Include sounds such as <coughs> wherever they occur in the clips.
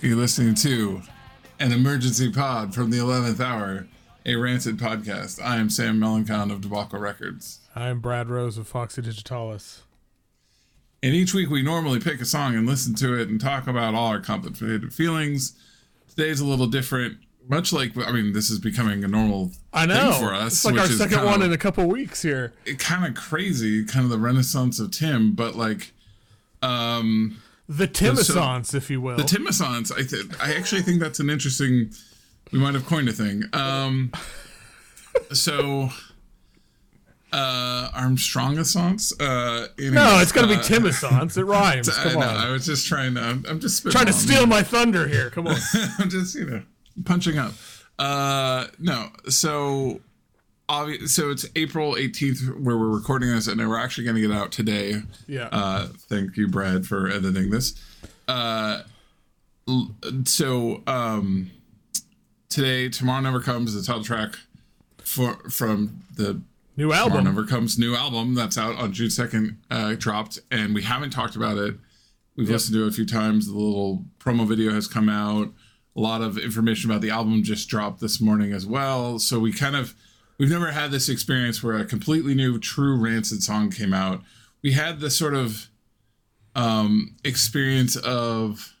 You're listening to an emergency pod from the 11th hour, a rancid podcast. I am Sam Melancon of Debacle Records. I'm Brad Rose of Foxy Digitalis. And each week we normally pick a song and listen to it and talk about all our complicated feelings. Today's a little different. Much like, I mean, this is becoming a normal I know. thing for us. it's like our second one of- in a couple weeks here. It kind of crazy, kind of the renaissance of Tim, but like, um, The Timissance, if you will. the Timissance. I th- I actually think that's an interesting. We might have coined a thing. Um, so, uh, Armstrongissance. Uh, no, it's going to be uh, Timissance. It rhymes. <laughs> I Come know. on. I was just trying to. I'm, I'm just Trying to steal my thunder here. Come on. <laughs> I'm just you know punching up. Uh, no, so obvi- so it's April 18th where we're recording this, and we're actually going to get out today. Yeah. Uh, thank you, Brad, for editing this. Uh, so um, today, tomorrow never comes. The title track for from the New Tomorrow album. Never Comes new album that's out on June 2nd uh, dropped, and we haven't talked about it. We've listened to it a few times. The little promo video has come out. A lot of information about the album just dropped this morning as well. So we kind of we've never had this experience where a completely new true rancid song came out. We had this sort of um experience of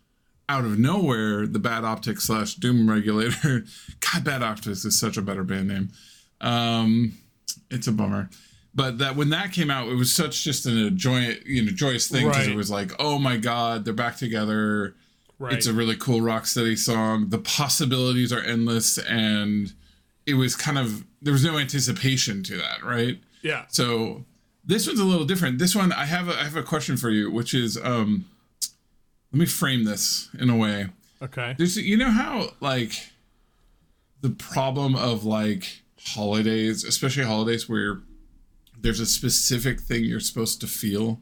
out of nowhere the bad optics slash doom regulator <laughs> god bad optics is such a better band name um it's a bummer but that when that came out it was such just an a joy you know joyous thing because Right. it was like oh my god they're back together Right. it's a really cool rock steady song the possibilities are endless and it was kind of there was no anticipation to that right yeah. so this one's a little different. This one I have a, I have a question for you, which is um let me frame this in a way. Okay. There's you know how like the problem of like holidays, especially holidays where there's a specific thing you're supposed to feel.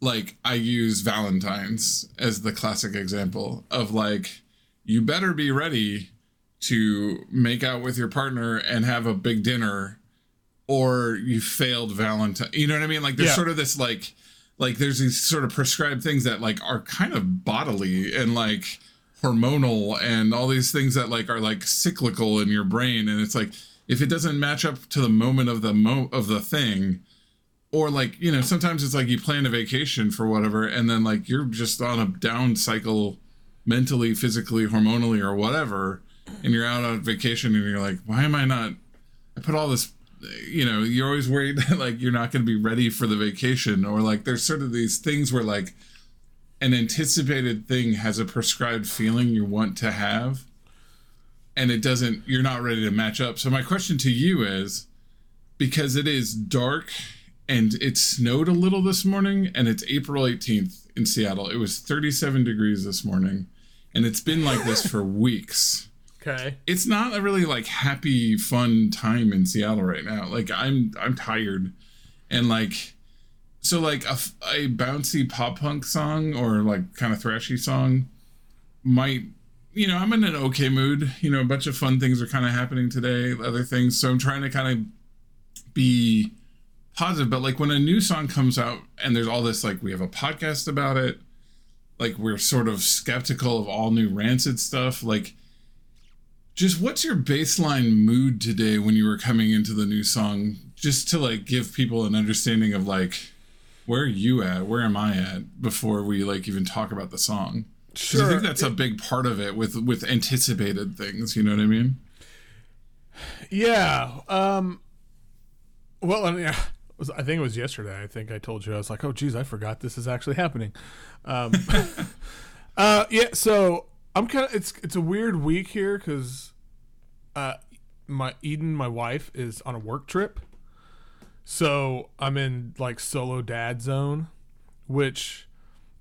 Like I use Valentine's as the classic example of like you better be ready to make out with your partner and have a big dinner or you failed Valentine. You know what I mean? Like there's Yeah. sort of this like like there's these sort of prescribed things that like are kind of bodily and like hormonal and all these things that like are like cyclical in your brain and it's like if it doesn't match up to the moment of the mo of the thing or like you know sometimes it's like you plan a vacation for whatever and then like you're just on a down cycle mentally physically hormonally or whatever and you're out on vacation and you're like why am i not i put all this you know you're always worried <laughs> that like you're not going to be ready for the vacation or like there's sort of these things where like an anticipated thing has a prescribed feeling you want to have and it doesn't you're not ready to match up so my question to you is because it is dark and it snowed a little this morning and it's April 18th in Seattle. It was 37 degrees this morning and it's been like this for weeks. Okay. It's not a really like happy fun time in Seattle right now. Like I'm I'm tired and like so like a, a bouncy pop punk song or like kind of thrashy song might you know, I'm in an okay mood. You know, a bunch of fun things are kind of happening today, other things. So I'm trying to kind of be positive but like when a new song comes out and there's all this like we have a podcast about it like we're sort of skeptical of all new rancid stuff like just what's your baseline mood today when you were coming into the new song just to like give people an understanding of like where are you at where am i at before we like even talk about the song 'Cause i think that's a big part of it with with anticipated things you know what i mean Yeah. Um. Well, I mean, <laughs> I think it was yesterday. I think I told you I was like, "Oh, geez, I forgot this is actually happening." Um, <laughs> <laughs> uh, yeah. So I'm kind of. It's it's a weird week here because, uh, my Eden, my wife, is on a work trip, so I'm in like solo dad zone, which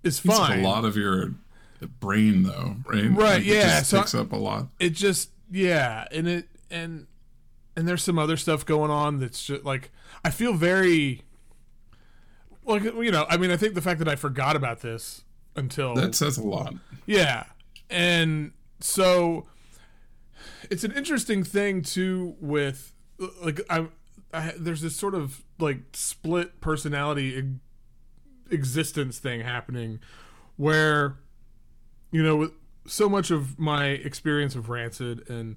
is It's fine. a lot of your brain though right? Right, Like, it yeah, just so- picks up a lot. it just yeah and it and and there's some other stuff going on that's just like i feel very like you know i mean i think the fact that i forgot about this until that says a lot. Yeah and so it's an interesting thing too with like i, I there's this sort of like split personality existence thing happening where you know with so much of my experience of Rancid and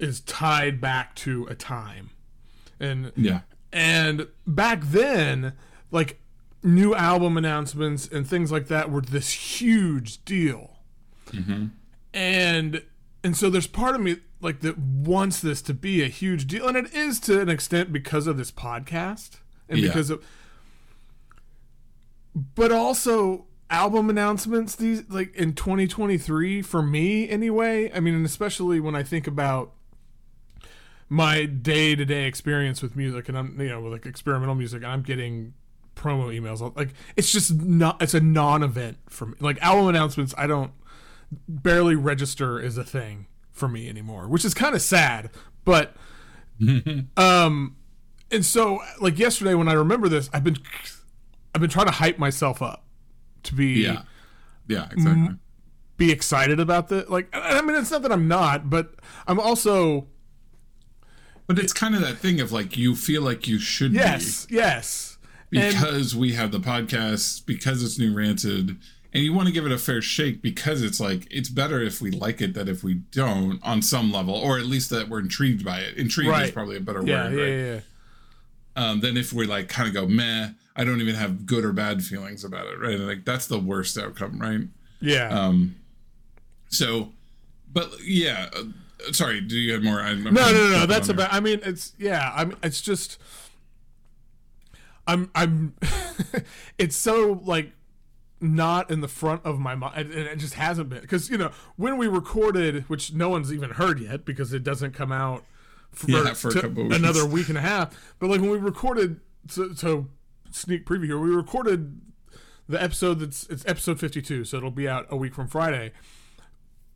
is tied back to a time, and Yeah. and back then, like new album announcements and things like that were this huge deal. Mm-hmm. And and so there's part of me like that wants this to be a huge deal, and it is to an extent because of this podcast and Yeah. because of. But also album announcements these like in 2023 for me anyway. I mean, and especially when I think about my day to day experience with music, and I'm you know with like experimental music, and I'm getting promo emails. Like it's just not. It's a non-event for me. Like album announcements, I don't barely register as a thing for me anymore, which is kind of sad. But <laughs> um, and so like yesterday when I remember this, I've been I've been trying to hype myself up to be Yeah. Yeah, exactly. be excited about the like. I mean, it's not that I'm not, but I'm also But it's kind of that thing of like you feel like you should yes, yes. be And- because we have the podcast, because it's new Rancid, and you want to give it a fair shake because it's like it's better if we like it than if we don't on some level, or at least that we're intrigued by it. Intrigued is probably a better Yeah, word, yeah, right? yeah, yeah. um, than if we like kind of go meh. I don't even have good or bad feelings about it, right? Like that's the worst outcome, right? Yeah. Um, so, but yeah, uh, sorry. Do you have more? I, no, no, no, no. That's about. I mean, it's yeah. I'm. It's just. I'm. I'm. <laughs> it's so like not in the front of my mind, and it just hasn't been because you know when we recorded, which no one's even heard yet because it doesn't come out for, Yeah, for a to- couple weeks. another week and a half. But like when we recorded, so, so sneak preview here, we recorded the episode that's it's episode 52, so it'll be out a week from Friday.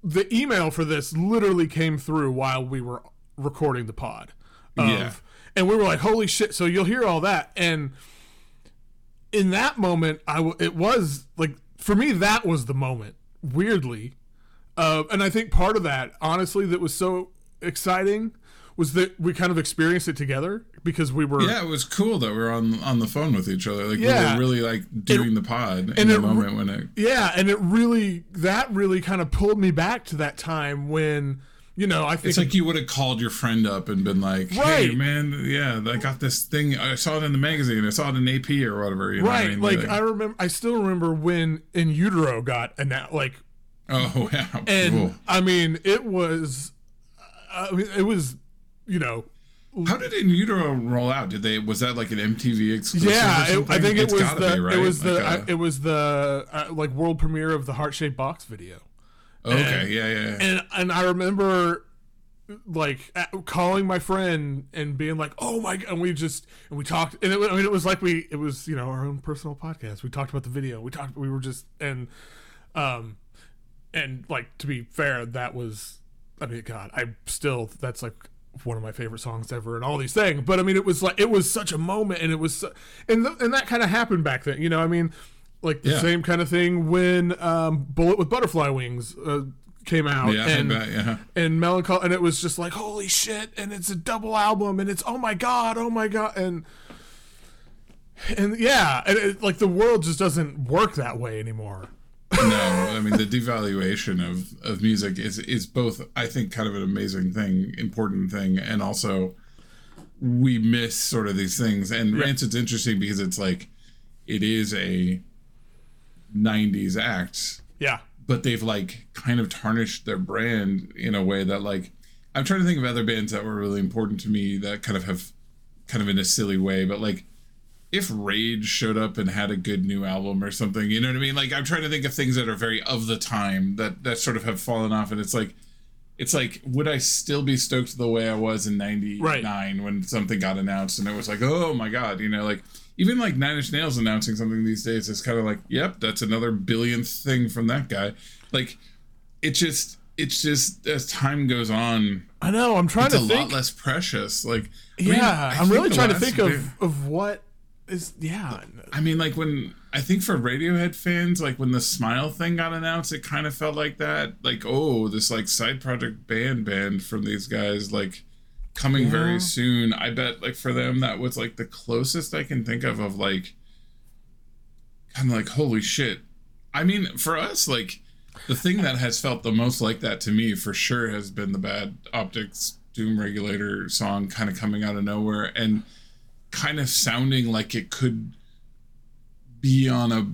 The email for this literally came through while we were recording the pod. Of, Yeah. And we were like, "Holy shit!" So you'll hear all that, and in that moment, I w- it was like for me that was the moment. Weirdly, uh, and I think part of that, honestly, that was so exciting was that we kind of experienced it together because we were Yeah, it was cool that we were on on the phone with each other. Like Yeah. we were really like doing the pod in and the it moment when it. Yeah, and it really that really kind of pulled me back to that time when you know I think It's like you would have called your friend up and been like, "Hey, Right. man, yeah, I got this thing. I saw it in the magazine. I saw it in AP or whatever." You know what I right, mean? like I remember, I still remember when In Utero got announced, like, oh <laughs> yeah, and cool. I mean it was, I mean, it was, you know, How did In Utero roll out? Did they was that like an MTV exclusive? yeah, it, I think it It's was gotta the be, right? it was the Like I, a- it was the uh, like world premiere of the heart shaped box video. Okay, yeah, yeah, yeah. and and I remember like calling my friend and being like, "Oh my!" god, and we just and we talked, and it, I mean, it was like we it was you know our own personal podcast. We talked about the video. We talked. We were just and um and like to be fair, that was I mean, God, I still that's like one of my favorite songs ever and all these things. But I mean, it was like it was such a moment, and it was and th- and that kind of happened back then. You know, I mean, like the Yeah. same kind of thing when um, Bullet with Butterfly Wings uh, came out, yeah, and bet, yeah. and Mellon Collie, and it was just like holy shit, and it's a double album, and it's oh my god, oh my god, and and yeah, and it, like the world just doesn't work that way anymore. no, I mean the devaluation of of music is is both I think kind of an amazing thing, important thing, and also we miss sort of these things. And Rancid's interesting because it's like it is a '90s act, Yeah, but they've like kind of tarnished their brand in a way that like I'm trying to think of other bands that were really important to me that kind of have kind of in a silly way, but like if Rage showed up and had a good new album or something, you know what I mean? Like I'm trying to think of things that are very of the time that that sort of have fallen off, and it's like, it's like, would I still be stoked the way I was in '99 Right. when something got announced and it was like, oh my god, you know, like even like Nine Inch Nails announcing something these days is kind of like, yep, that's another billionth thing from that guy. Like, it just, it's just as time goes on, I know. I'm trying to it's a to lot less precious. Like, yeah, I I'm really trying to think of of what is yeah. I mean, like when I think for Radiohead fans, like when the Smile thing got announced, it kind of felt like that. Like, oh, this like side project band band from these guys, like coming Yeah. very soon. I bet like for them that was like the closest I can think of of like kind of like holy shit. I mean, for us, like The thing that has felt the most like that to me for sure has been the Bad Optics Doom Regulator song kind of coming out of nowhere and kind of sounding like it could be on a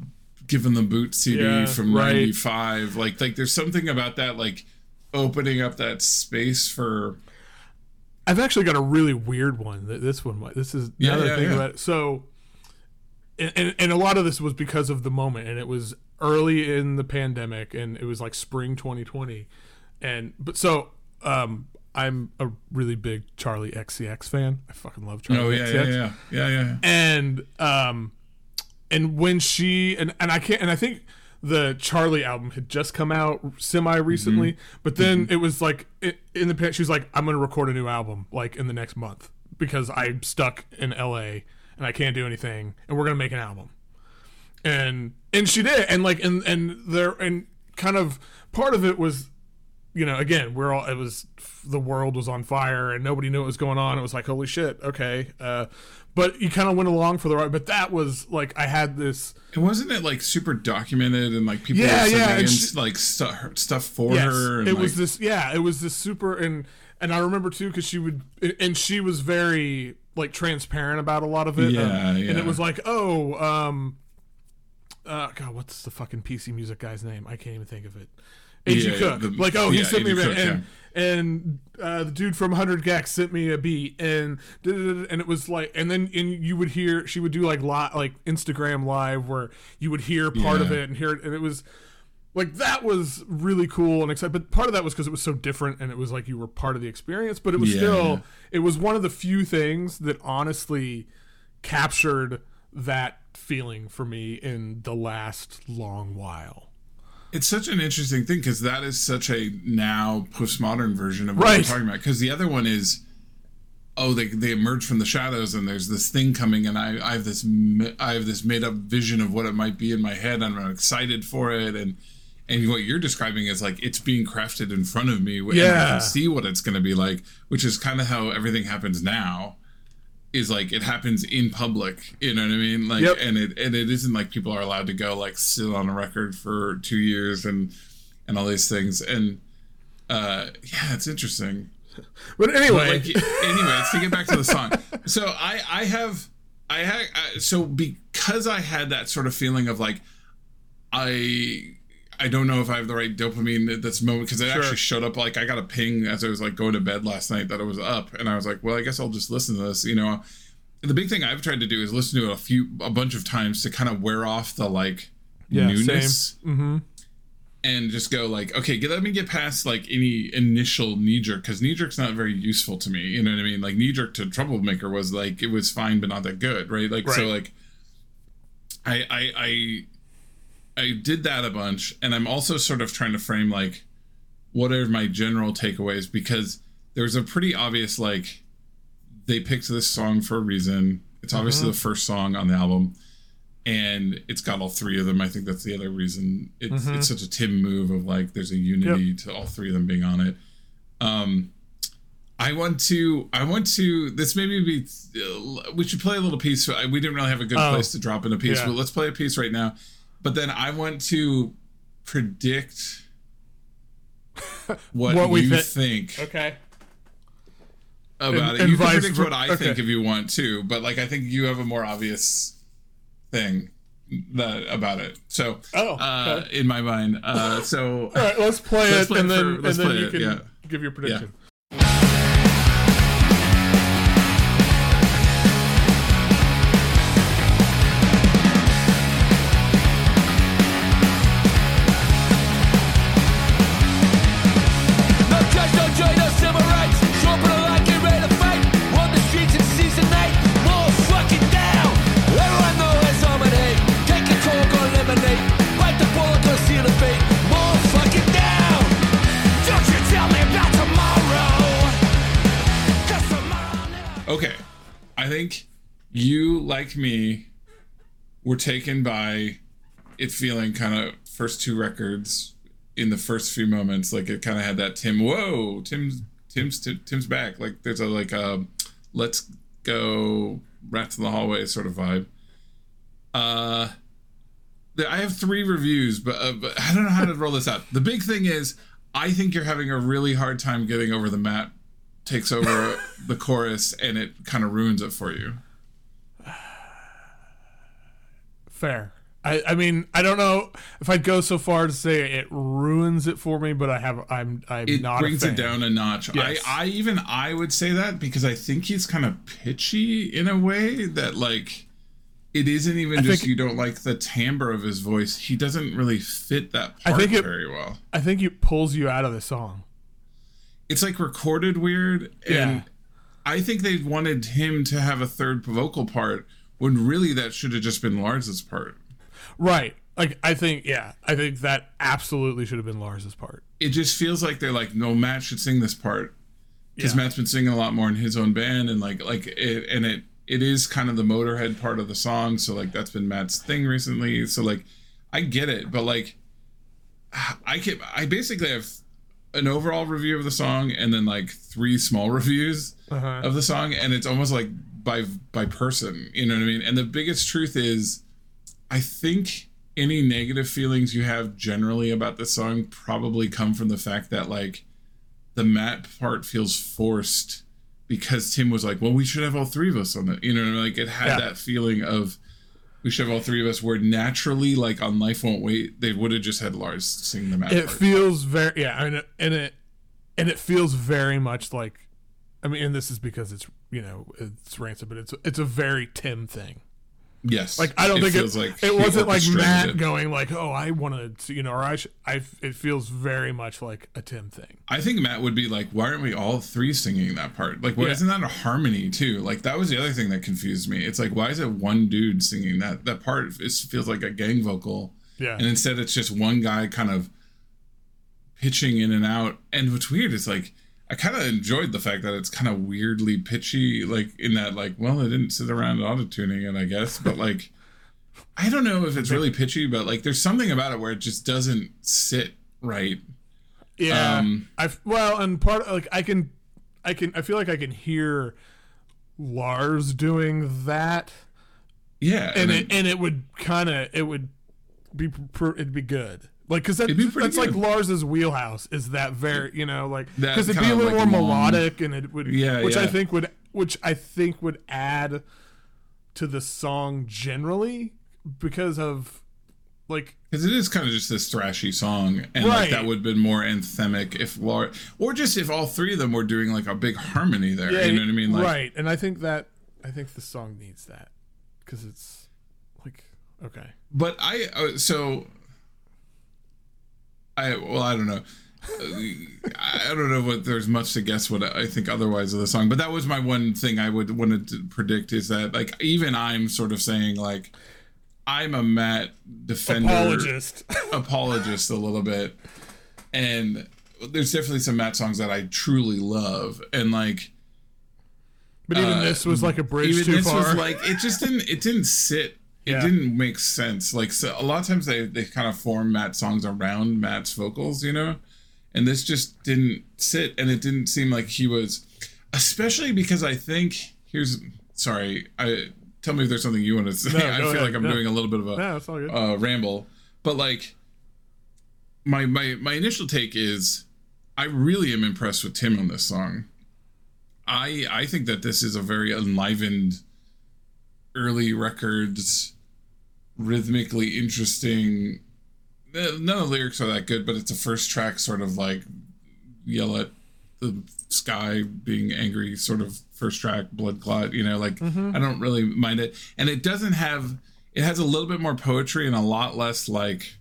Give 'Em the Boot CD Yeah, from right. 95 like like there's something about that like opening up that space for I've actually got a really weird one. Th- This one, might- this is Yeah, that yeah, yeah. about it. So, and, and and a lot of this was because of the moment, and it was early in the pandemic, and it was like spring 2020, and but so um, I'm a really big Charli XCX fan. I fucking love Charli oh yeah XCX. yeah yeah. Yeah yeah and um and when she and, and i can't and i think the charli album had just come out semi recently but then it was like it, in the she was like i'm gonna record a new album like in the next month because i'm stuck in la and i can't do anything and we're gonna make an album. And and she did and like and and there and kind of part of it was you know again we're all it was the world was on fire and nobody knew what was going on it was like holy shit okay uh but you kind of went along for the ride but that was like i had this And wasn't it like super documented and like people Yeah, yeah, and in she- like stuff stuff for yes her? And it like, was this yeah it was this super and and i remember too because she would and she was very like transparent about a lot of it Yeah, um, and yeah. it was like oh um uh god what's the fucking pc music guy's name i can't even think of it AG Yeah, Cook. the- like, oh, he yeah, sent me a. Cook, and and uh, the dude from Hundred gecs sent me a beat, and and it was like, and then and you would hear she would do like li- like Instagram live where you would hear part of it and hear it, and it was like that was really cool and exciting. But part of that was because it was so different, and it was like you were part of the experience. But it was Yeah. still, it was one of the few things that honestly captured that feeling for me in the last long while. It's such an interesting thing because that is such a now postmodern version of what Right. we're talking about. Because the other one is, oh, they they emerge from the shadows and there's this thing coming, and I I have this I have this made up vision of what it might be in my head, and I'm excited for it, and and what you're describing is like it's being crafted in front of me, and I Yeah. can see what it's going to be like, which is kind of how everything happens now. Is like it happens in public, you know what I mean? Like, Yep. and it and it isn't like people are allowed to go like sit on a record for two years and and all these things. And uh, yeah, it's interesting. But anyway, Like, <laughs> anyways, to get back to the song, so I I have I had I, so because I had that sort of feeling of like I. I don't know if I have the right dopamine at this moment because it Sure. actually showed up. Like I got a ping as I was like going to bed last night that it was up, and I was like, "Well, I guess I'll just listen to this." You know, the big thing I've tried to do is listen to it a few, a bunch of times to kind of wear off the like Yeah, newness, mm-hmm. and just go like, okay, get, let me get past like any initial knee jerk because knee jerk's not very useful to me. You know what I mean? Like knee jerk to troublemaker was like it was fine but not that good, right? Like so like I I I I did that a bunch, and I'm also sort of trying to frame like what are my general takeaways because there's a pretty obvious like they picked this song for a reason. It's obviously the first song on the album, and it's got all three of them. I think that's the other reason it's it's such a Tim move of like there's a unity to all three of them being on it. Um, I want to I want to this maybe be we should play a little piece. We didn't really have a good Oh. place to drop in a piece, Yeah. but let's play a piece right now. But then I want to predict <laughs> what, What we you thi- think okay. about And- it. You can predict ver- what I okay. think if you want to, but like I think you have a more obvious thing that about it. So, Oh, uh, in my mind, uh, so <laughs> All right, let's play <laughs> Let's it, play and it then for- and let's then you it, can yeah. give your prediction. No think you like me were taken by it feeling kind of first two records in the first few moments like it kind of had that Tim whoa Tim's Tim's Tim's back like there's a like a let's go rats in the hallway sort of vibe uh I have three reviews, but, uh, but I don't know how to roll this out. The big thing is, I think you're having a really hard time getting over the Matt takes over the chorus, and it kind of ruins it for you. Fair. I, I mean, I don't know if I'd go so far to say it ruins it for me, but I have I'm I'm It not brings it down a notch. Yes. I, I even I would say that because I think he's kind of pitchy in a way that like it isn't even just think- you don't like the timbre of his voice. He doesn't really fit that I part think it- very well. I think it pulls you out of the song. It's like recorded weird, and Yeah. I think they wanted him to have a third vocal part when really that should have just been Lars's part. Right. Like I think yeah, I think that absolutely should have been Lars's part. It just feels like they're like, no, Matt should sing this part because Yeah. Matt's been singing a lot more in his own band, and like like it, and it it is kind of the Motorhead part of the song, so like that's been Matt's thing recently. So like, I get it, but like, <sighs> I can I basically have an overall review of the song and then like three small reviews Uh-huh. of the song, and it's almost like by by person, you know what I mean? And the biggest truth is, I think any negative feelings you have generally about the song probably come from the fact that like the Matt part feels forced because Tim was like, well, we should have all three of us on it. You know, what I mean? like it had Yeah. that feeling of we should have all three of us. Where naturally, like on Life Won't Wait, they would have just had Lars sing the Matt It part. feels very yeah, and it, and it and it feels very much like I mean, and this is because it's you know it's rancid, but it's it's a very Tim thing. Yes, Like I don't think feels it like it wasn't like Matt it. going like, oh, I want to, you know, or I, sh- I, it feels very much like a Tim thing. I think Matt would be like, why aren't we all three singing that part? Like, why Yeah. isn't that a harmony too? Like, that was the other thing that confused me. It's like, why is it one dude singing that? That part it feels like a gang vocal, Yeah, and instead it's just one guy kind of pitching in and out. And what's weird is like, I kind of enjoyed the fact that it's kind of weirdly pitchy, like in that, like, well, I didn't sit around auto tuning it, I guess, but <laughs> like, I don't know if it's really pitchy, but like, there's something about it where it just doesn't sit right. yeah. um, I well, and part like I can, I can, I feel like I can hear Lars doing that, Yeah, and then- it and it would kind of it would be it'd be good. Like, cause that, It'd be pretty that's like. Lars's wheelhouse is that very, you know, like, That cause it'd be a little like, more melodic and it would, Yeah, which I think would, which I think would add to the song generally because of like, Because it is kind of just this thrashy song, and Right. like that would have been more anthemic if Lars, or just if all three of them were doing like a big harmony there. you know what I mean? Like, right. And I think that, I think the song needs that because it's like, okay. But I uh, so I well I don't know. I don't know what there's much to guess what I think otherwise of the song, but that was my one thing I would wanted to predict is that like even I'm sort of saying like I'm a Matt defender Apologist. <laughs> apologist a little bit, and there's definitely some Matt songs that I truly love, and like but even Uh, this was like a bridge even too this far. was like it just didn't it didn't sit it Yeah. didn't make sense like so a lot of times they they kind of form matt songs around matt's vocals you know and this just didn't sit and it didn't seem like he was especially because i think here's sorry i tell me if there's something you want to say No, <laughs> i feel ahead. like i'm No. doing a little bit of a no, it's all good. uh, ramble, but like my my my initial take is I really am impressed with Tim on this song. I I think that this is a very enlivened early records rhythmically interesting. None of the lyrics are that good but it's a first track sort of like yell at the sky being angry sort of first track blood clot you know like mm-hmm. i don't really mind it. And it doesn't have it has a little bit more poetry and a lot less like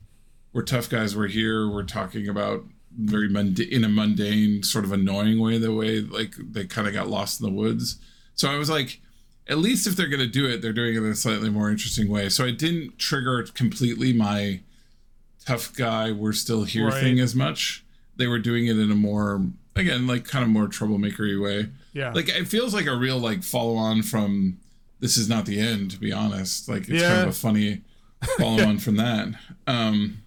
we're tough guys we're here we're talking about very mundane in a mundane sort of annoying way the way like they kind of got lost in the woods. So i was like at least if they're going to do it they're doing it in a slightly more interesting way. So I didn't trigger completely. My tough guy we're still here Right. thing as much. They were doing it in a more again like kind of more troublemakery way. Yeah. like it feels like a real like follow on from this is not the end to be honest. Like it's kind of a funny <laughs> follow on from that. Um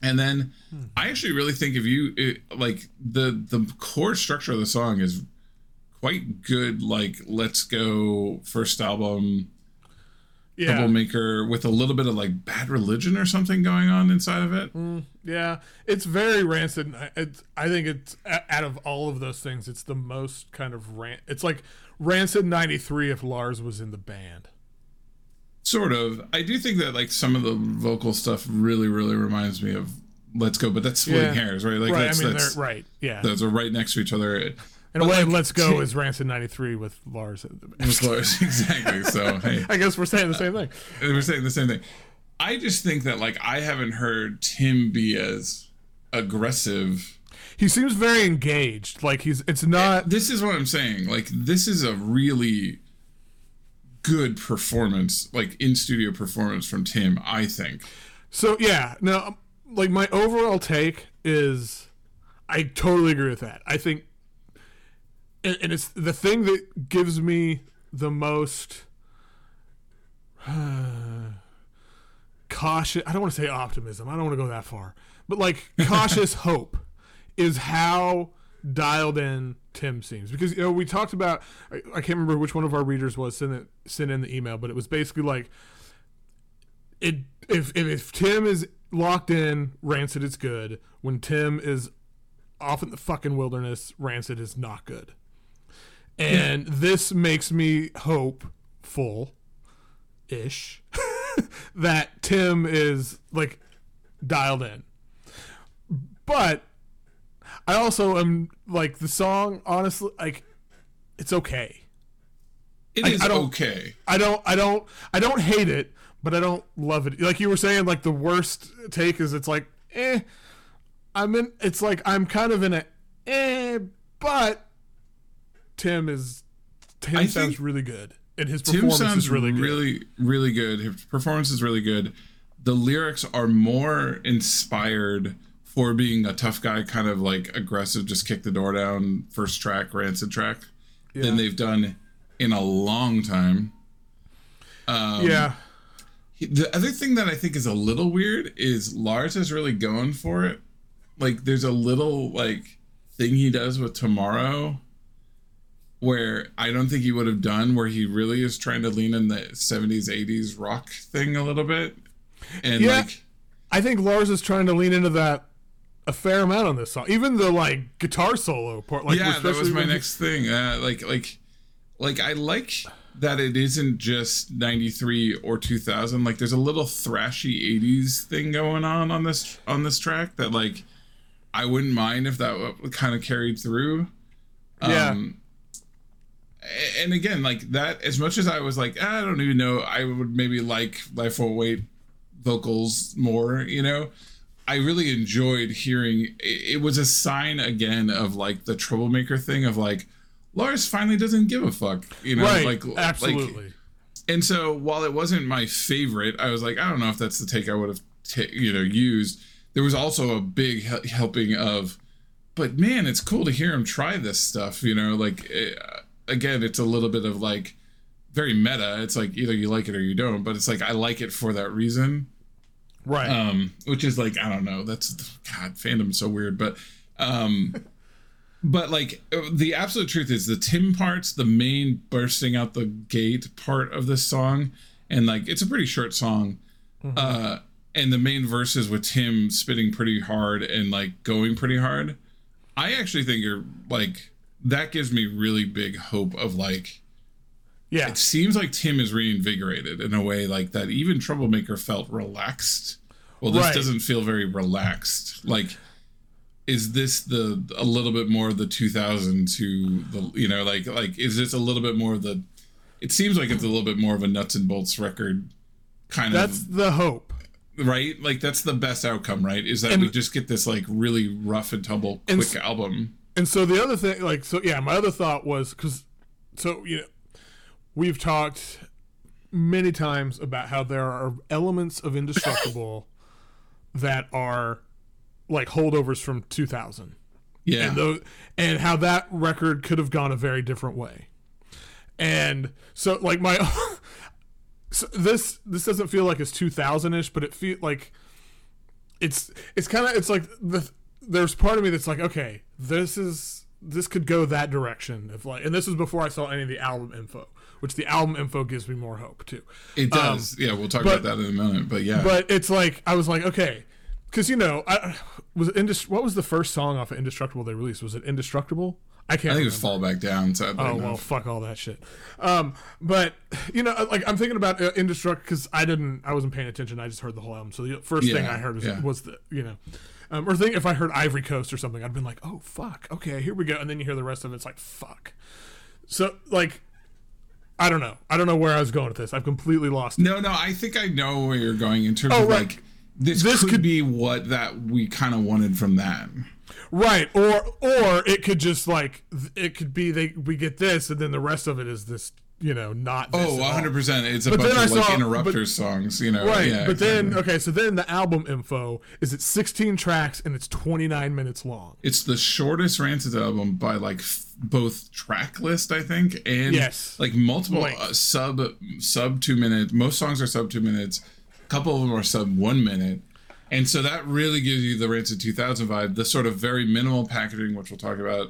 and then i actually really think if you it, like the the core structure of the song is quite good like let's go first album Yeah. troublemaker with a little bit of like bad religion or something going on inside of it. Mm, yeah, it's very rancid. I- It's, I think it's out of all of those things, it's the most kind of rant. It's like Rancid '93 if Lars was in the band. Sort of. I do think that like some of the vocal stuff really, really reminds me of Let's Go, but that's splitting Yeah. hairs, right? Like right. I that's, mean, that's, they're right. Yeah. those are right next to each other. In a way, like, Let's Go Tim- is Rancid '93 with Lars. the <laughs> band. Exactly. So <laughs> hey, I guess we're saying the same thing. we're saying the same thing. I just think that like I haven't heard Tim be as aggressive. He seems very engaged. Like he's. It's not. This is what I'm saying. Like this is a really good performance, like in studio performance from Tim. I think. So yeah, no, like my overall take is, I totally agree with that. I think, and, it's the thing that gives me the most <sighs> cautious. I don't want to say optimism. I don't want to go that far, but like <laughs> cautious hope is how dialed in Tim seems because you know we talked about. I, I can't remember which one of our readers was sent it, sent in the email, but it was basically like it if, if if Tim is locked in, Rancid is good. When Tim is off in the fucking wilderness, Rancid is not good. And this makes me hopeful ish <laughs> that Tim is like dialed in. But I also am like the song honestly like it's okay. It is I don't- okay. I don't I don't I don't hate it, but I don't love it. Like you were saying, like the worst take is it's like, eh. I'm in it's like I'm kind of in a eh, but Tim is Tim I sounds really good. And his Tim performance sounds is really good. really, really good. His performance is really good. The lyrics are more inspired for being a tough guy, kind of like aggressive, just kick the door down, first track, rancid track, than they've done in a long time. Um, yeah. The other thing that I think is a little weird is Lars is really going for it. Like, there's a little like thing he does with Tomorrow where I don't think he would have done, where he really is trying to lean in the 70s, 80s rock thing a little bit. And Yeah. like, I think Lars is trying to lean into that a fair amount on this song. Even the like guitar solo part like yeah, that was my next thing. Uh, like, like, like I like that it isn't just 93 or 2000 like there's a little thrashy 80s thing going on on this on this track that like i wouldn't mind if that kind of carried through Yeah. um and again like that as much as i was like "Ah, i don't even know i would maybe like life won't wait vocals more you know i really enjoyed hearing it, it was a sign again of like the troublemaker thing of like lars finally doesn't give a fuck you know right. like like absolutely. and so while it wasn't my favorite, I was like, I don't know if that's the take I would have, ta- you know, used. There was also a big helping of, but man, it's cool to hear him try this stuff. You know, like eh, again, it's a little bit of like very meta. It's like either you like it or you don't. But it's like I like it for that reason right. um which is like i don't know that's god fandom's so weird but um <laughs> but like the absolute truth is the tim parts the main bursting out the gate part of this song and like it's a pretty short song uh and the main verses with tim spitting pretty hard and like going pretty hard i actually think you're like that gives me really big hope of like yeah. it seems like Tim is reinvigorated in a way like that. Even Troublemaker felt relaxed. Well, this Right. doesn't feel very relaxed. Like, is this the a little bit more of the 2000 to the you know like like is this a little bit more of the? It seems like it's a little bit more of a nuts and bolts record, kind of That's the hope. right. Like that's the best outcome, right? Is that And- we just get this like really rough and tumble quick s- album. And so the other thing, like, so yeah, my other thought was because, so you know, we've talked many times about how there are elements of Indestructible <coughs> that are like holdovers from 2000, Yeah, and those, and how that record could have gone a very different way. And so, like my, <laughs> so this this doesn't feel like it's 2000 ish, but it feel like it's it's kind of it's like the there's part of me that's like okay this is this could go that direction if like and this was before I saw any of the album info, which the album info gives me more hope too. It um, does. yeah, we'll talk but- about that in a minute. But yeah, But it's like I was like, okay, because you know, I was it Indest- what was the first song off of Indestructible they released? Was it Indestructible? I can't. I think it was. Fall Back Down. Sadly Oh enough. well, fuck all that shit. Um, but you know, like I'm thinking about uh, Indestruct because I didn't, I wasn't paying attention. I just heard the whole album. So the first thing I heard was, yeah. was the you know, um, or think if I heard Ivory Coast or something, I'd been like, oh fuck, okay, here we go. And then you hear the rest of it, it's like fuck. So like, I don't know, I don't know where I was going with this. I've completely lost. it. No, no, I think I know where you're going in terms Oh, of right. like this, This could, could- be what that we kind of wanted from that. Right, or or it could just like it could be they we get this and then the rest of it is this you know not this Oh, 100 percent. It's a But bunch of I like saw- interrupter but- songs, you know. Right, Yeah, but then okay, so then the album info is it 16 tracks and it's 29 minutes long. it's the shortest Rancid album by like f- both track list, I think, and Yes. like multiple uh, sub sub two minutes. Most songs are sub two minutes. Couple of them are sub one minute. And so that really gives you the Rancid 2000 vibe, the sort of very minimal packaging, which we'll talk about.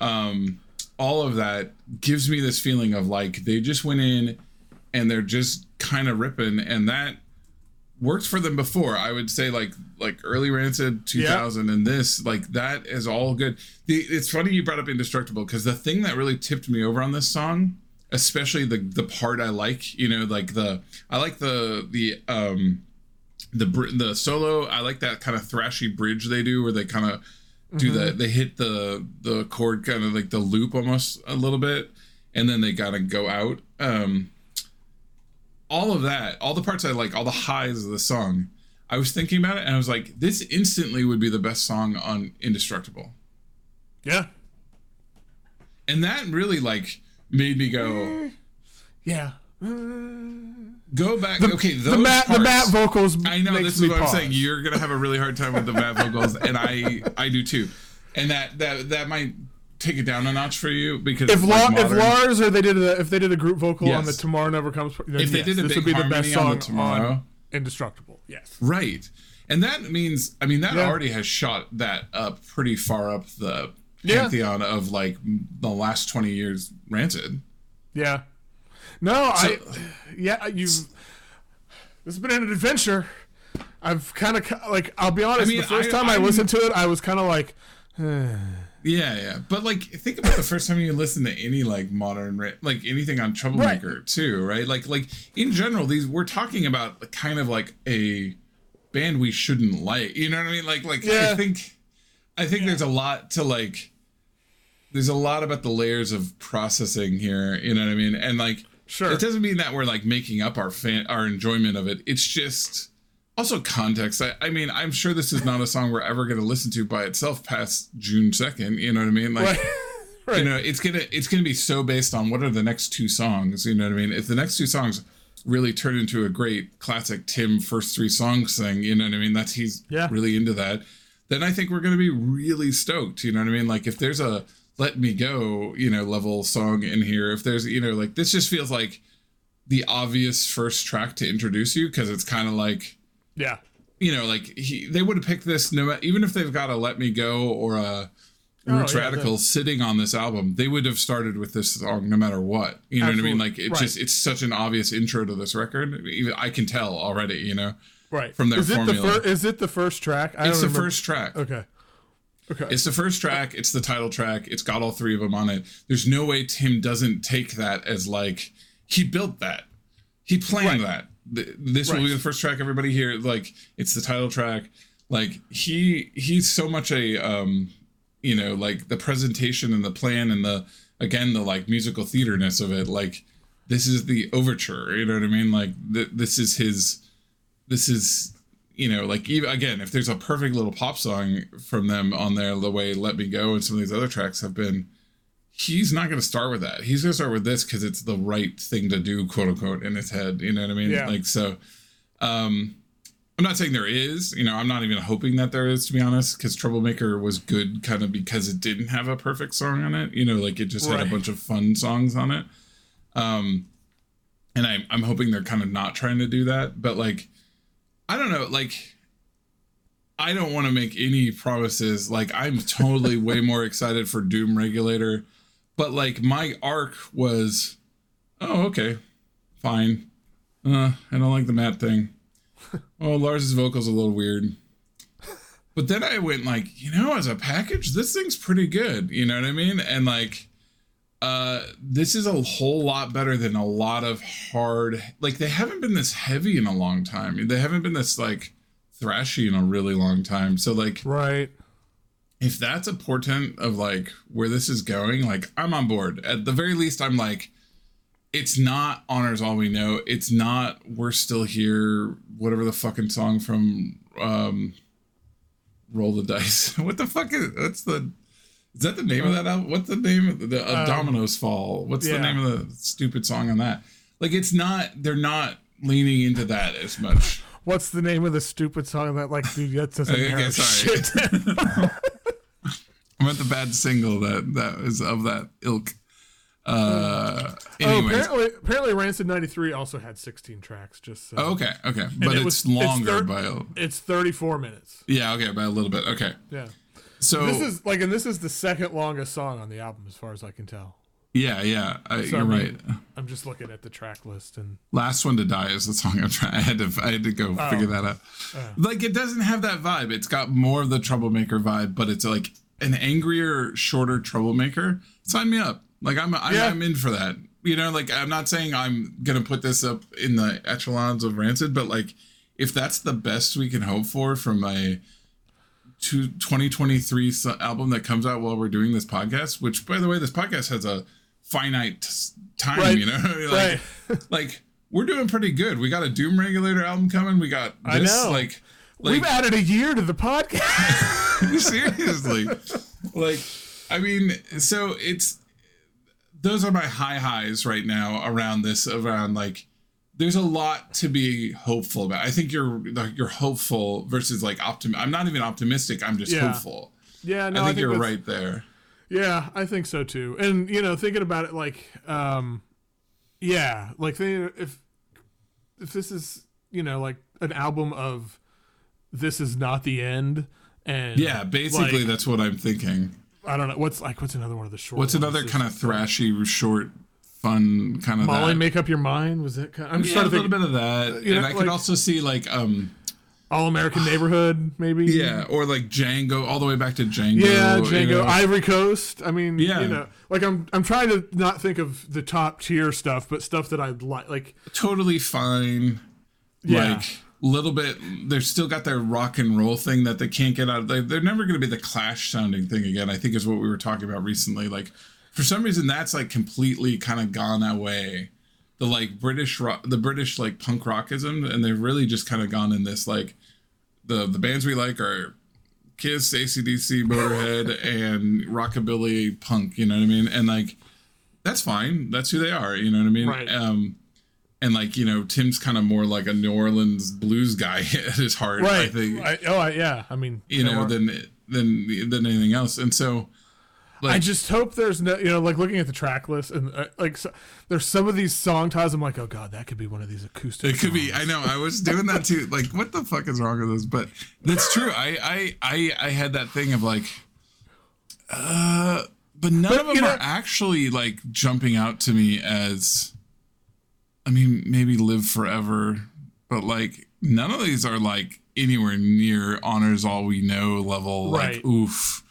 Um, all of that gives me this feeling of like they just went in and they're just kind of ripping, and that worked for them before. I would say like like early Rancid 2000 and this like that is all good. The, it's funny you brought up Indestructible because the thing that really tipped me over on this song, especially the the part I like, you know, like the I like the the um the br- the solo. I like that kind of thrashy bridge they do where they kind of do the they hit the the chord kind of like the loop almost a little bit and then they gotta go out um all of that all the parts i like all the highs of the song i was thinking about it and i was like this instantly would be the best song on indestructible Yeah. and that really like made me go Yeah. Mm. go back okay those the Matt the parts- Matt vocals I know this is what I'm saying. You're gonna have a really hard time with the Matt vocals, and I I do too. And that that that might take it down a notch for you because if, La- like, if. Lars or they did a, if they did a group vocal on the Tomorrow Never Comes, then If they yes, did a this would be the best harmony on the song Tomorrow. on Indestructible. Yes. right, and that means I mean that Yeah. already has shot that up pretty far up the Yeah. pantheon of like the last 20 years Rancid Yeah. No, I. Yeah, you've. This has been an adventure. I've kind of like. I'll be honest. mean, the first I- time I, I'm- listened to it, I was kind of like, <sighs> Yeah, yeah, but like think about the first time you listen to any like modern like anything on Troublemaker too, right? Like like in general, these we're talking about kind of like a band we shouldn't like. You know what I mean? Like like I think I think there's a lot to like. There's a lot about the layers of processing here. You know what I mean? And like, Sure. it doesn't mean that we're like making up our fan our enjoyment of it. It's just also context. I, I mean, I'm sure this is not a song we're ever going to listen to by itself past June second. You know what I mean? Like, right. <laughs> right. you know, it's gonna it's gonna be so based on what are the next two songs. You know what I mean? If the next two songs really turn into a great classic Tim first three songs thing, you know what I mean? That's he's Yeah. really into that. Then I think we're gonna be really stoked. You know what I mean? Like if there's a "Let Me Go" you know level song in here, if there's you know like this just feels like the obvious first track to introduce you because it's kind of like yeah. you know, like he, they would have picked this no ma- even if they've got a "Let Me Go" or a Roots Oh, yeah, Radical sitting on this album, they would have started with this song no matter what. You know what I mean? Like it Right. just it's such an obvious intro to this record. Even I can tell already. You know, Right. From their is it formula. the first? Is it the first track? I it's the don't remember. first track. Okay. Okay. It's the first track. It's the title track. It's got all three of them on it. There's no way Tim doesn't take that as like he built that. He planned that. Th- This will be the first track everybody hear. Like it's the title track. Like he he's so much a um you know like the presentation and the plan and the again the like musical theaterness of it. Like this is the overture. You know what I mean? Like th- this is his. This is you know, like even again, if there's a perfect little pop song from them on there, the way "Let Me Go" and some of these other tracks have been, he's not going to start with that. He's going to start with this because it's the right thing to do, quote unquote, in his head. You know what I mean? Yeah. Like so. Um, I'm not saying there is. You know, I'm not even hoping that there is, to be honest, because Troublemaker was good, kind of because it didn't have a perfect song on it. You know, like it just had a bunch of fun songs on it. Um, and I'm I'm hoping they're kind of not trying to do that, but like I don't know, like I don't want to make any promises. Like I'm totally <laughs> way more excited for Doom Regulator, but like my arc was, oh okay, fine. Uh, I don't like the Matt thing. <laughs> Oh, Lars's vocals a little weird. But then I went like, you know, as a package, this thing's pretty good. You know what I mean? And like, uh, this is a whole lot better than a lot of hard. Like they haven't been this heavy in a long time. They haven't been this like thrashy in a really long time. So like, Right. if that's a portent of like where this is going, like I'm on board. At the very least, I'm like, it's not honors all we know. It's not we're still here. Whatever the fucking song from um, Roll the Dice. <laughs> what the fuck is? What's the? Is that the name of that album? What's the name of the, the uh, Dominoes Fall? What's the name of the stupid song on that? Like it's not. They're not leaning into that as much. What's the name of the stupid song that like dude that doesn't Okay, have sorry. shit? <laughs> I meant the bad single that that is of that ilk. Uh, oh, apparently, apparently, Rancid '93 also had 16 tracks. Just so. Oh, okay, okay, but it it's was- it's longer thir- by a, It's 34 minutes. yeah, okay, by a little bit. Okay, Yeah. So This is like, and this is the second longest song on the album, as far as I can tell. yeah, yeah, I, So, you're I mean, right. I'm just looking at the track list, and Last one to die is the song I'm trying. I had to, I had to go Oh. figure that out. Like it doesn't have that vibe. It's got more of the troublemaker vibe, but it's like an angrier, shorter troublemaker. Sign me up. Like I'm, I'm, Yeah. I'm in for that. You know, like I'm not saying I'm gonna put this up in the echelons of Rancid, but like if that's the best we can hope for from a to 2023 s- album that comes out while we're doing this podcast, which by the way, this podcast has a finite time, Right. you know, <laughs> like, <laughs> like we're doing pretty good. We got a Doom Regulator album coming. We got I know. like, like we've added a year to the podcast. <laughs> seriously, like, I mean, so it's those are my high highs right now around this. Around like, there's a lot to be hopeful about. I think you're like, you're hopeful versus like optim. I'm not even optimistic. I'm just Yeah. hopeful. yeah, no, I think, you're right there. Yeah, I think so too. And you know, thinking about it, like, um, yeah, like they, if if this is you know like an album of this is not the end, and Yeah, basically like, that's what I'm thinking. I don't know what's like what's another one of the short. What's ones? another kind of thrashy, short, fun kind of Molly? that? Make up your mind. Was it? Kind I'm just yeah, a trying to little think. bit of that, you and know, I could like- also see like um All American <sighs> Neighborhood, maybe. yeah, or like Django, all the way back to Django. Yeah, you Django, know. Ivory Coast. I mean, Yeah. you know, like I'm I'm trying to not think of the top tier stuff, but stuff that I'd like. Like, totally fine. Yeah. Like little bit, they've still got their rock and roll thing that they can't get out. They, they're never going to be the Clash sounding thing again. I think is what we were talking about recently. Like for some reason, that's like completely kind of gone away. The like British rock, the British like punk rockism, and they've really just kind of gone in this like the the bands we like are Kiss, ACDC, Motorhead, <laughs> and rockabilly punk. You know what I mean? And like that's fine. That's who they are. You know what I mean? Right. Um, and like you know, Tim's kind of more like a New Orleans blues guy <laughs> at his heart. I right? think I, oh, I, yeah. I mean, you know than than than anything else. And so, like, I just hope there's no, you know, like looking at the track list and uh, like so, there's some of these song titles. I'm like, oh god, that could be one of these acoustic. It could be. I know. I was doing that too. <laughs> Like, what the fuck is wrong with this? But that's true. I I I, I had that thing of like, uh, but none But, of them you know- are actually like jumping out to me as. I mean, maybe live forever, but like none of these are like anywhere near honors all we know level. Right. Like, oof.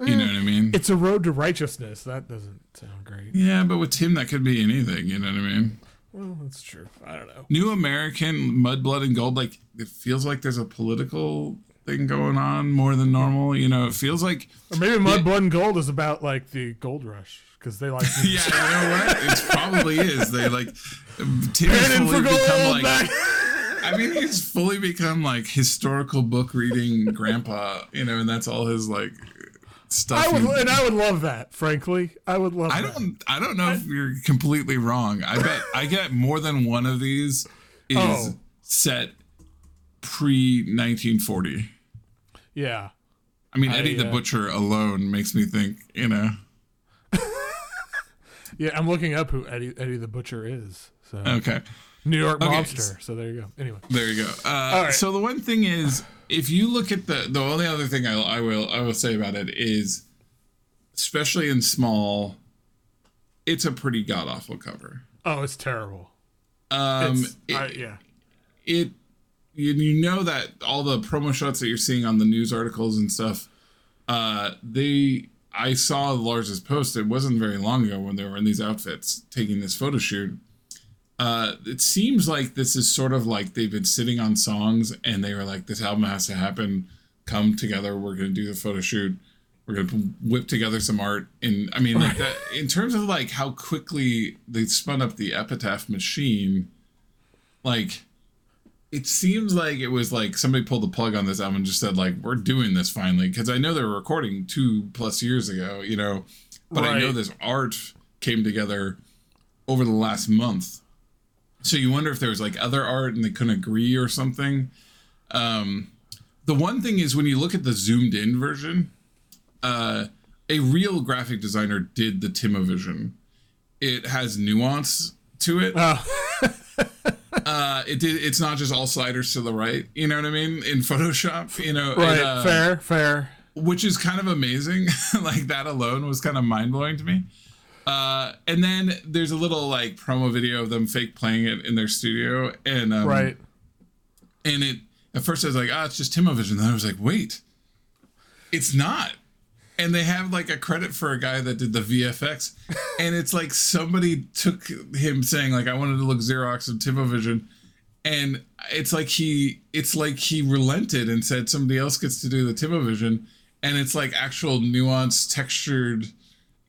You know mm. what I mean? It's a road to righteousness. That doesn't sound great. Yeah, but with Tim, that could be anything. You know what I mean? Well, that's true. I don't know. New American, Mud, Blood, and Gold. Like it feels like there's a political thing going on more than normal. You know, it feels like Or maybe Mud, Blood, and Gold is about like the gold rush because they like. <laughs> yeah, you know what? It probably is. They like Tim has fully for gold. become like. back- I mean, he's fully become like historical book reading <laughs> grandpa. You know, and that's all his like stuff. I would, he- and I would love that. Frankly, I would love. I that. don't. I don't know if you're completely wrong. I bet <laughs> I get more than one of these is Oh. set pre 1940. Yeah. I mean, Eddie the uh, Butcher alone makes me think. You know. <laughs> Yeah, I'm looking up who Eddie Eddie the Butcher is. So Okay. New York Okay. mobster. So there you go. Anyway, There you go. Uh, right. So the one thing is, if you look at the the only other thing I, I will I will say about it is, especially in small, it's a pretty god awful cover. Oh, it's terrible. Um, It's, it, I, yeah. it you, you know that all the promo shots that you're seeing on the news articles and stuff uh they i saw lars's post it wasn't very long ago when they were in these outfits taking this photo shoot uh it seems like this is sort of like they've been sitting on songs and they were like this album has to happen. Come together. We're gonna do the photo shoot. We're gonna whip together some art. And i mean like that in terms of like how quickly they spun up the epitaph machine like it seems like it was like somebody pulled the plug on this album and just said like we're doing this finally. Because i know they were recording two plus years ago you know? But i know this art came together over the last month so you wonder if there was like other art and they couldn't agree or something um the one thing is when you look at the zoomed in version uh a real graphic designer did the timovision it has nuance to it Oh, <laughs> uh, it did. It's not just all sliders to the right. You know what I mean? In Photoshop, you know, right. it, uh, fair, fair. which is kind of amazing. <laughs> like that alone was kind of mind blowing to me. Uh, and then there's a little like promo video of them fake playing it in their studio, and um, Right. and it at first I was like, ah, it's just Timovision. Then I was like, wait, it's not. And they have like a credit for a guy that did the VFX, <laughs> and it's like somebody took him saying like I wanted to look Xerox of Timovision, and it's like he it's like he relented and said somebody else gets to do the Timovision, and it's like actual nuanced, textured,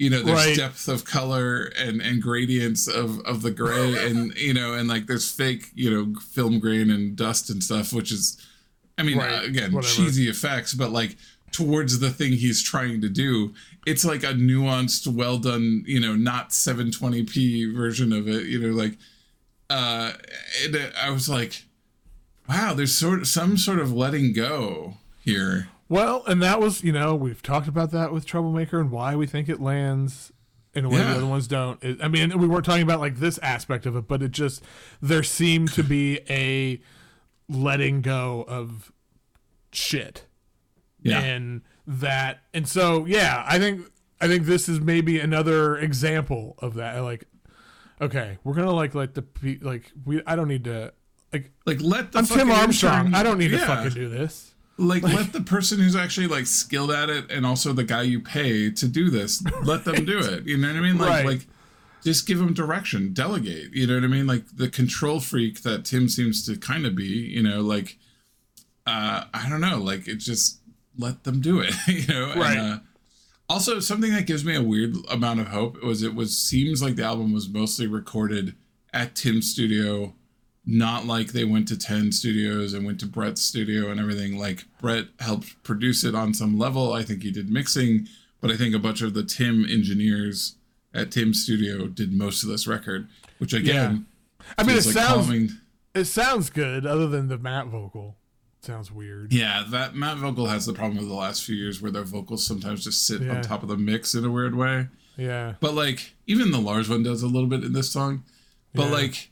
you know, there's Right. depth of color and and gradients of of the gray, <laughs> and you know, and like there's fake you know film grain and dust and stuff, which is, I mean, Right. uh, again, Whatever. cheesy effects, but like towards the thing he's trying to do it's like a nuanced well done you know not 720p version of it you know like uh and uh, i was like wow there's sort of some sort of letting go here Well, and that was, you know, we've talked about that with Troublemaker and why we think it lands in a way Yeah. the other ones don't. It, I mean, we weren't talking about like this aspect of it, but it just there seemed to be a letting go of shit. yeah and that and so yeah i think i think this is maybe another example of that like okay we're gonna like let the pe- like we i don't need to like like let the i'm tim armstrong intern- i don't need to Yeah. fucking do this like let the person who's actually like skilled at it and also the guy you pay to do this let them do it. You know what i mean? Like Right. like just give them direction. Delegate. You know what i mean? Like the control freak that tim seems to kind of be you know like uh i don't know. Like it just let them do it <laughs> you know? Right. and, uh, also something that gives me a weird amount of hope was it was seems like the album was mostly recorded at tim's studio not like they went to 10 studios and went to Brett's studio and everything. Like Brett helped produce it on some level. I think he did mixing, but I think a bunch of the Tim engineers at Tim's studio did most of this record, which again, i mean it like sounds calming. it sounds good other than the matt vocal sounds weird Yeah, that Matt vocal has the problem of the last few years where their vocals sometimes just sit Yeah. on top of the mix in a weird way. yeah But like even the Lars one does a little bit in this song. But Yeah. like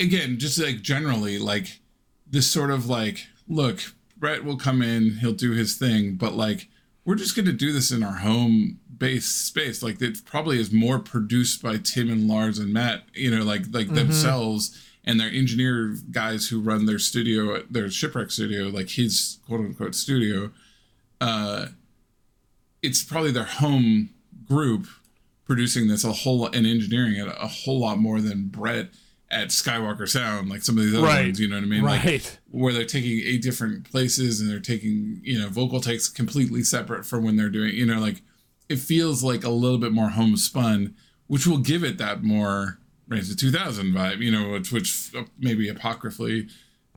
again, just like generally, like this sort of like, look, Brett will come in, he'll do his thing, but like we're just gonna do this in our home base space. Like it probably is more produced by Tim and Lars and Matt, you know, like like themselves and their engineer guys who run their studio their shipwreck studio, like his quote unquote studio. Uh it's probably their home group producing this a whole and engineering it a whole lot more than Brett at Skywalker Sound, like some of these other Right. ones, you know what I mean? right Like where they're taking eight different places and they're taking, you know, vocal takes completely separate from when they're doing, you know, like it feels like a little bit more homespun, which will give it that more Rancid 2000 vibe, you know, which, which maybe apocryphally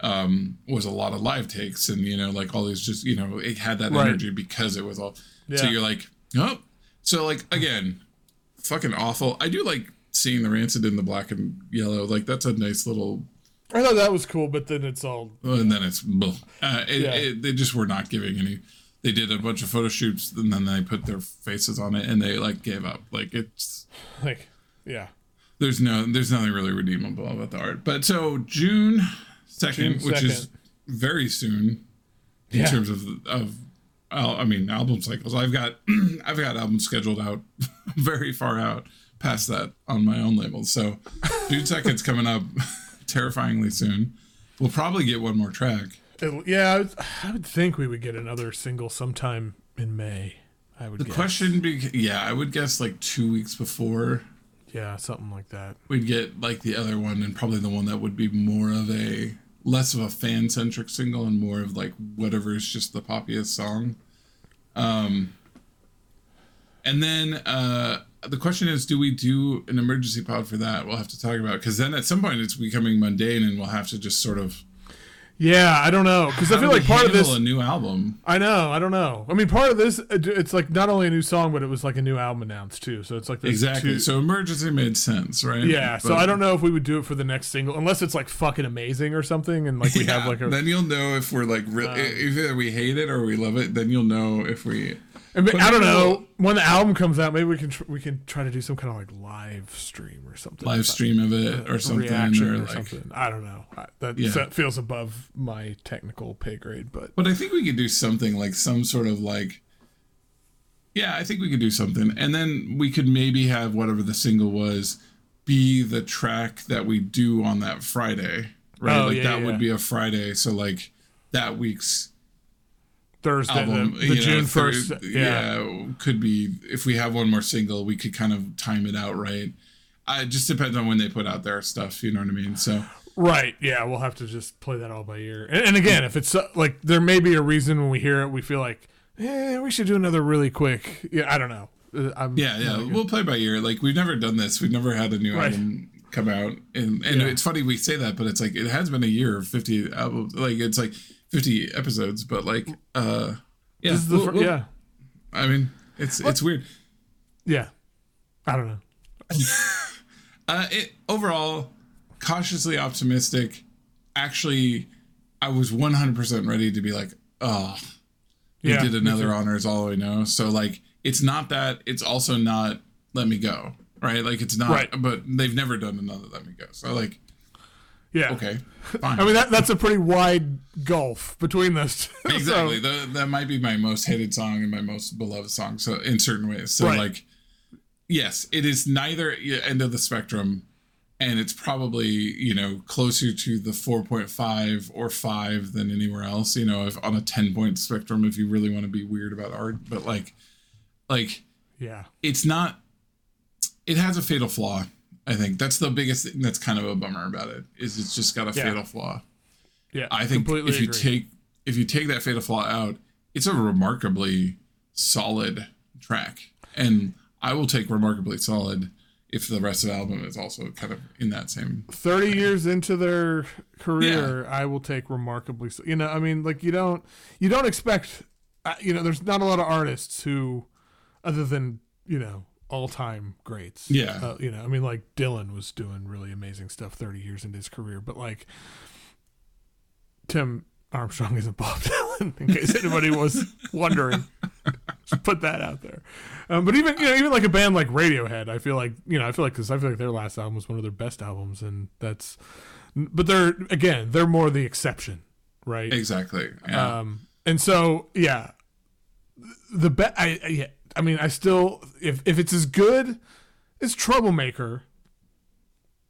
um, was a lot of live takes and, you know, like all these just, you know, it had that Right. energy because it was all. So you're like, oh. So, like, again, fucking awful. I do like seeing the Rancid in the black and yellow. Like, that's a nice little i thought that was cool but then it's all well, and then it's uh, it, Yeah. it, they just were not giving any they did a bunch of photo shoots and then they put their faces on it and they like gave up like it's <laughs> like yeah there's no there's nothing really redeemable about the art but so june 2nd which is very soon in Yeah. terms of of I mean album cycles. I've got <clears throat> I've got albums scheduled out <laughs> very far out past that on my own label. So June second's coming up <laughs> terrifyingly soon. We'll probably get one more track. It- yeah, I would, I would think we would get another single sometime in May. I would The guess. question, be, yeah, I would guess like two weeks before yeah, something like that. we'd get like the other one, and probably the one that would be more of a less of a fan centric single and more of like whatever is just the poppiest song. Um, and then uh, the question is, do we do an emergency pod for that? We'll have to talk about because then at some point it's becoming mundane, and we'll have to just sort of. Yeah, I don't know because I feel like part of this. a new album. I know, I don't know. I mean, part of this, it's like not only a new song, but it was like a new album announced too. So it's like Exactly. two- So emergency made sense, right? yeah, so I don't know if we would do it for the next single unless it's like fucking amazing or something, and like we have like a. Um, then you'll know if we're like re- either we hate it or we love it. Then you'll know if we. I, mean, I don't know when the album comes out. Maybe we can tr- we can try to do some kind of like live stream or something. live stream of it or something or or, like something. I don't know. I, that Yeah. that feels above my technical pay grade, but but i think we could do something like some sort of like yeah i think we could do something and then we could maybe have whatever the single was be the track that we do on that friday right Oh, like yeah, that yeah. would be a friday so like that week's Thursday, album the, the June first. Yeah. yeah could be if we have one more single we could kind of time it out right I, it just depends on when they put out their stuff you know what i mean so Right. Yeah, we'll have to just play that all by ear. And, and again, if it's uh, like there may be a reason when we hear it, we feel like, eh, we should do another really quick. Yeah, I don't know. Uh, I'm, Yeah, yeah. We'll play by ear. Like we've never done this. We've never had a new Right. album come out, and and Yeah. it's funny we say that, but it's like it has been a year of fifty albums. Like it's like fifty episodes, but like uh, yeah, This is the we'll- fir- we'll- yeah, I mean, it's it's weird. yeah. I don't know. <laughs> Uh, it overall cautiously optimistic. Actually, I was one hundred percent ready to be like, oh, they Yeah, did another too. honor is all I know. So like it's not that, it's also not let me go. Right? Like it's not Right. but they've never done another let me go. So like Yeah. okay. <laughs> Fine. I mean that that's a pretty wide gulf between those. two. <laughs> exactly. So, The, that might be my most hated song and my most beloved song. So in certain ways. So Right. like yes, it is neither end of the spectrum and it's probably, you know, closer to the 4.5 or 5 than anywhere else, you know, if on a 10 point spectrum if you really want to be weird about art, but like like yeah. it's not it has a fatal flaw i think that's the biggest thing that's kind of a bummer about it is it's just got a Yeah. fatal flaw Yeah. i think if you agree. take if you take that fatal flaw out it's a remarkably solid track and i will take remarkably solid if the rest of the album is also kind of in that same 30 years into their career i will take remarkably so you know i mean like you don't you don't expect uh, you know there's not a lot of artists who other than you know all-time greats. Yeah. uh, you know i mean like dylan was doing really amazing stuff 30 years into his career but like tim armstrong isn't bob <laughs> dylan in case anybody was wondering. Just put that out there. Um, but even you know even like a band like radiohead i feel like you know i feel like because i feel like their last album was one of their best albums and that's but they're again they're more the exception right? Exactly. Yeah. um and so yeah. The be- I, I yeah i mean i still if if it's as good as troublemaker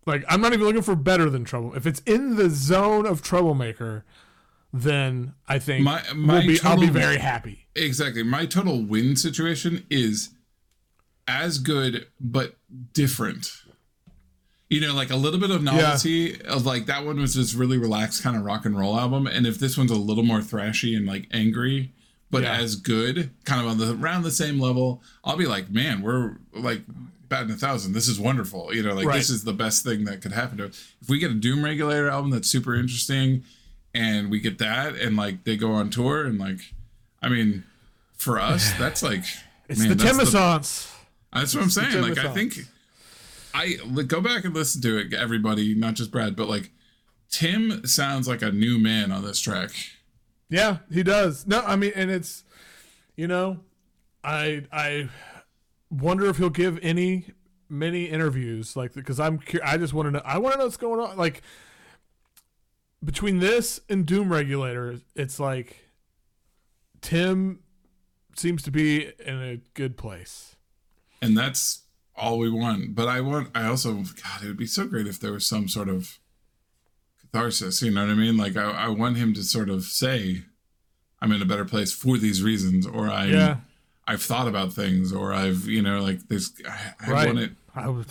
like i'm not even looking for better than trouble if it's in the zone of troublemaker then i think My- my we'll be, i'll be very happy. Exactly. My total win situation is as good but different. You know like a little bit of novelty of like that one was this really relaxed kind of rock and roll album and if this one's a little more thrashy and like angry but Yeah. as good kind of on the around the same level i'll be like man we're like batting a thousand this is wonderful you know like Right. this is the best thing that could happen to us. if we get a doom regulator album that's super interesting and we get that and like they go on tour and like i mean for us <sighs> that's like it's man, the that's that's what i'm saying like i think i like, go back and listen to it everybody not just brad but like tim sounds like a new man on this track Yeah, he does. No, I mean, and it's, you know, I I wonder if he'll give any many interviews like because I'm I just want to know I want to know what's going on like between this and Doom Regulator it's like Tim seems to be in a good place. and that's all we want. But I want, I also, God, it would be so great if there was some sort of catharsis. You know what I mean? Like, I, I want him to sort of say, "I'm in a better place for these reasons," or I, Yeah. I've thought about things, or I've, you know, like this. I, I Right. want it. I was,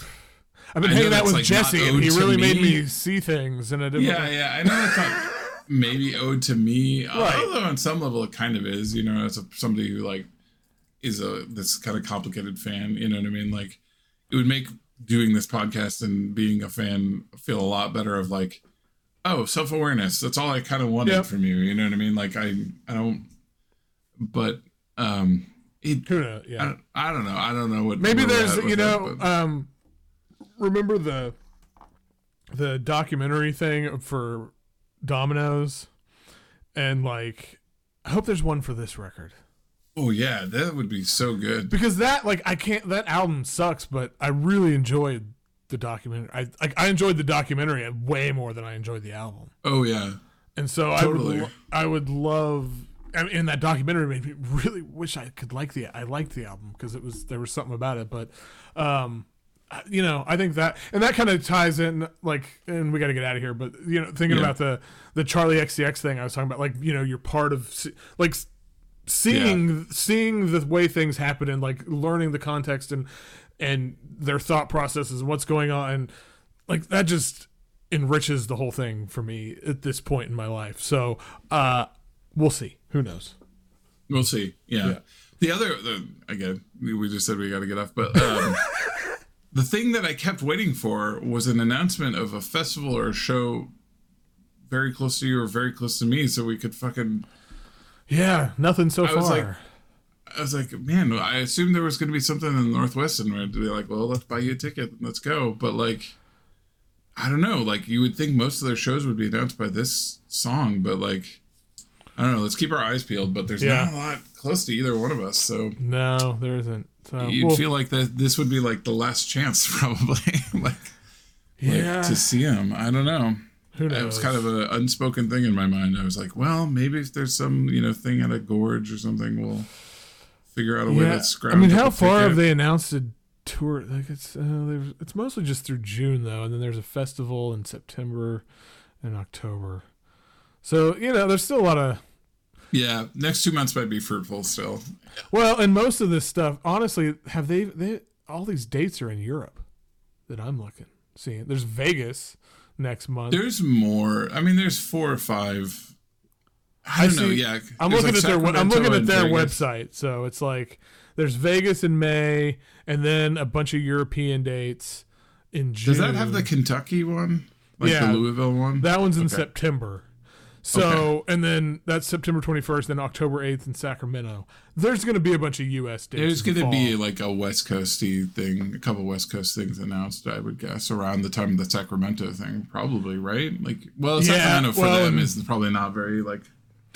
I've been I hanging out with like, Jesse, and he really made me. me see things in a different. Yeah, yeah. I know it's not <laughs> maybe owed to me, Right. although on some level it kind of is. You know, as a, somebody who like is a this kind of complicated fan. You know what I mean? Like, it would make doing this podcast and being a fan feel a lot better. Of like, oh, self awareness. That's all I kind of wanted Yep. from you. You know what I mean? Like, I I don't. But um, it. Who knows? I Yeah. don't, I don't know. I don't know what. Maybe there's, you know, but- um, remember the the documentary thing for dominoes and like, I hope there's one for this record oh yeah, that would be so good. because that, like, I can't. That album sucks, but I really enjoyed the documentary. I like, I enjoyed the documentary way more than I enjoyed the album. Oh yeah. And so Totally. I would, I would love. I mean, and that documentary made me really wish I could like the. I liked the album because it was there was something about it. But, um, you know, I think that and that kind of ties in like, and we got to get out of here. But you know, thinking Yeah. about the the Charli XCX thing I was talking about, like you know, you're part of like seeing seeing the way things happen and like learning the context and and their thought processes and what's going on and like that just enriches the whole thing for me at this point in my life. So uh we'll see. Who knows? We'll see. Yeah. Yeah. The other, the, again, we just said we got to get off, but um, <laughs> the thing that I kept waiting for was an announcement of a festival or a show very close to you or very close to me, so we could fucking. Yeah, nothing so I far. Like- I was like, man, I assumed there was going to be something in the Northwest, and we'd be like, well, let's buy you a ticket, and let's go. But like, I don't know. Like, you would think most of their shows would be announced by this song, but like, I don't know. Let's keep our eyes peeled. But there's Yeah. not a lot close to either one of us, so no, there isn't. So you'd well, feel like that this would be like the last chance <laughs> probably <laughs> like, like yeah. to see him i don't know who knows? it was kind of an unspoken thing in my mind i was like well maybe if there's some you know thing at a gorge or something we'll figure out a way yeah. to scrounge I mean, how far have they announced a tour? Like it's uh, it's mostly just through June though, and then there's a festival in September and October. So you know, there's still a lot of yeah next two months might be fruitful still Well, and most of this stuff, honestly, have they? They all these dates are in Europe that I'm looking seeing. There's Vegas next month. there's more i mean there's four or five i I don't know see- yeah I'm looking like, at their. I'm looking at their website. So it's like there's Vegas in May, and then a bunch of European dates in June. does that have the kentucky one like Yeah. the louisville one That one's in Okay. September. So and then that's September 21st, then October 8th in Sacramento. There's going to be a bunch of U.S. dates. There's going to be like a West Coasty thing, a couple West Coast things announced, I would guess, around the time of the Sacramento thing, probably, right? Like, well, Yeah, Sacramento for well, them is probably not very like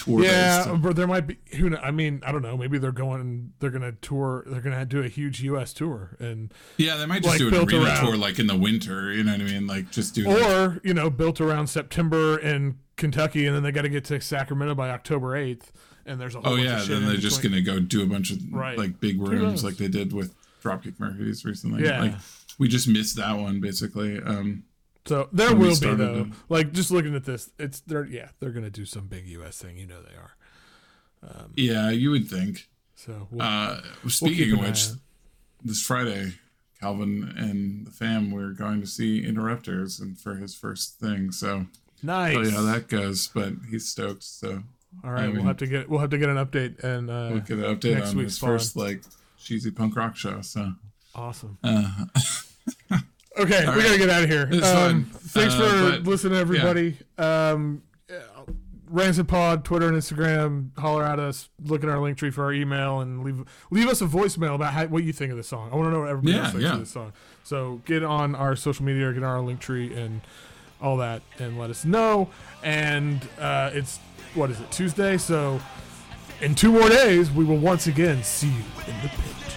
tour Yeah, but there might be who. kn- I mean, I don't know. Maybe they're going. They're going to tour. They're going to do a huge U.S. tour, and Yeah, they might just like, do an arena around- tour like in the winter. You know what I mean? Like just do. or you know, built around September in Kentucky, and then they got to get to Sacramento by October eighth, and there's a whole oh yeah, then they're just going to go do a bunch of Right. like big rooms like they did with Dropkick Murphys recently. Yeah. Like we just missed that one basically. Um, So there will be though. them. Like just looking at this, it's they're yeah they're going to do some big U.S. thing. You know they are. yeah, you would think. So we'll, Uh, we'll speaking of which, this Friday, Calvin and the fam we're going to see Interrupters and for his first thing. So nice. tell you how that goes, but he's stoked. So All right, I we'll have to get we'll have to get an update and uh, we'll get an update next on week's his first like cheesy punk rock show. So awesome. uh, <laughs> Okay, All we right. gotta get out of here. Um. Thanks Uh, for but- listening, everybody. Um, Rancid Pod, Twitter and Instagram. Holler at us. Look at our link tree for our email and leave leave us a voicemail about how, what you think of the song. I want to know what everybody Yeah, else thinks yeah. of this song. So get on our social media, or get on our link tree, and all that, and let us know. And uh, it's what is it Tuesday? So in two more days, we will once again see you in the pit.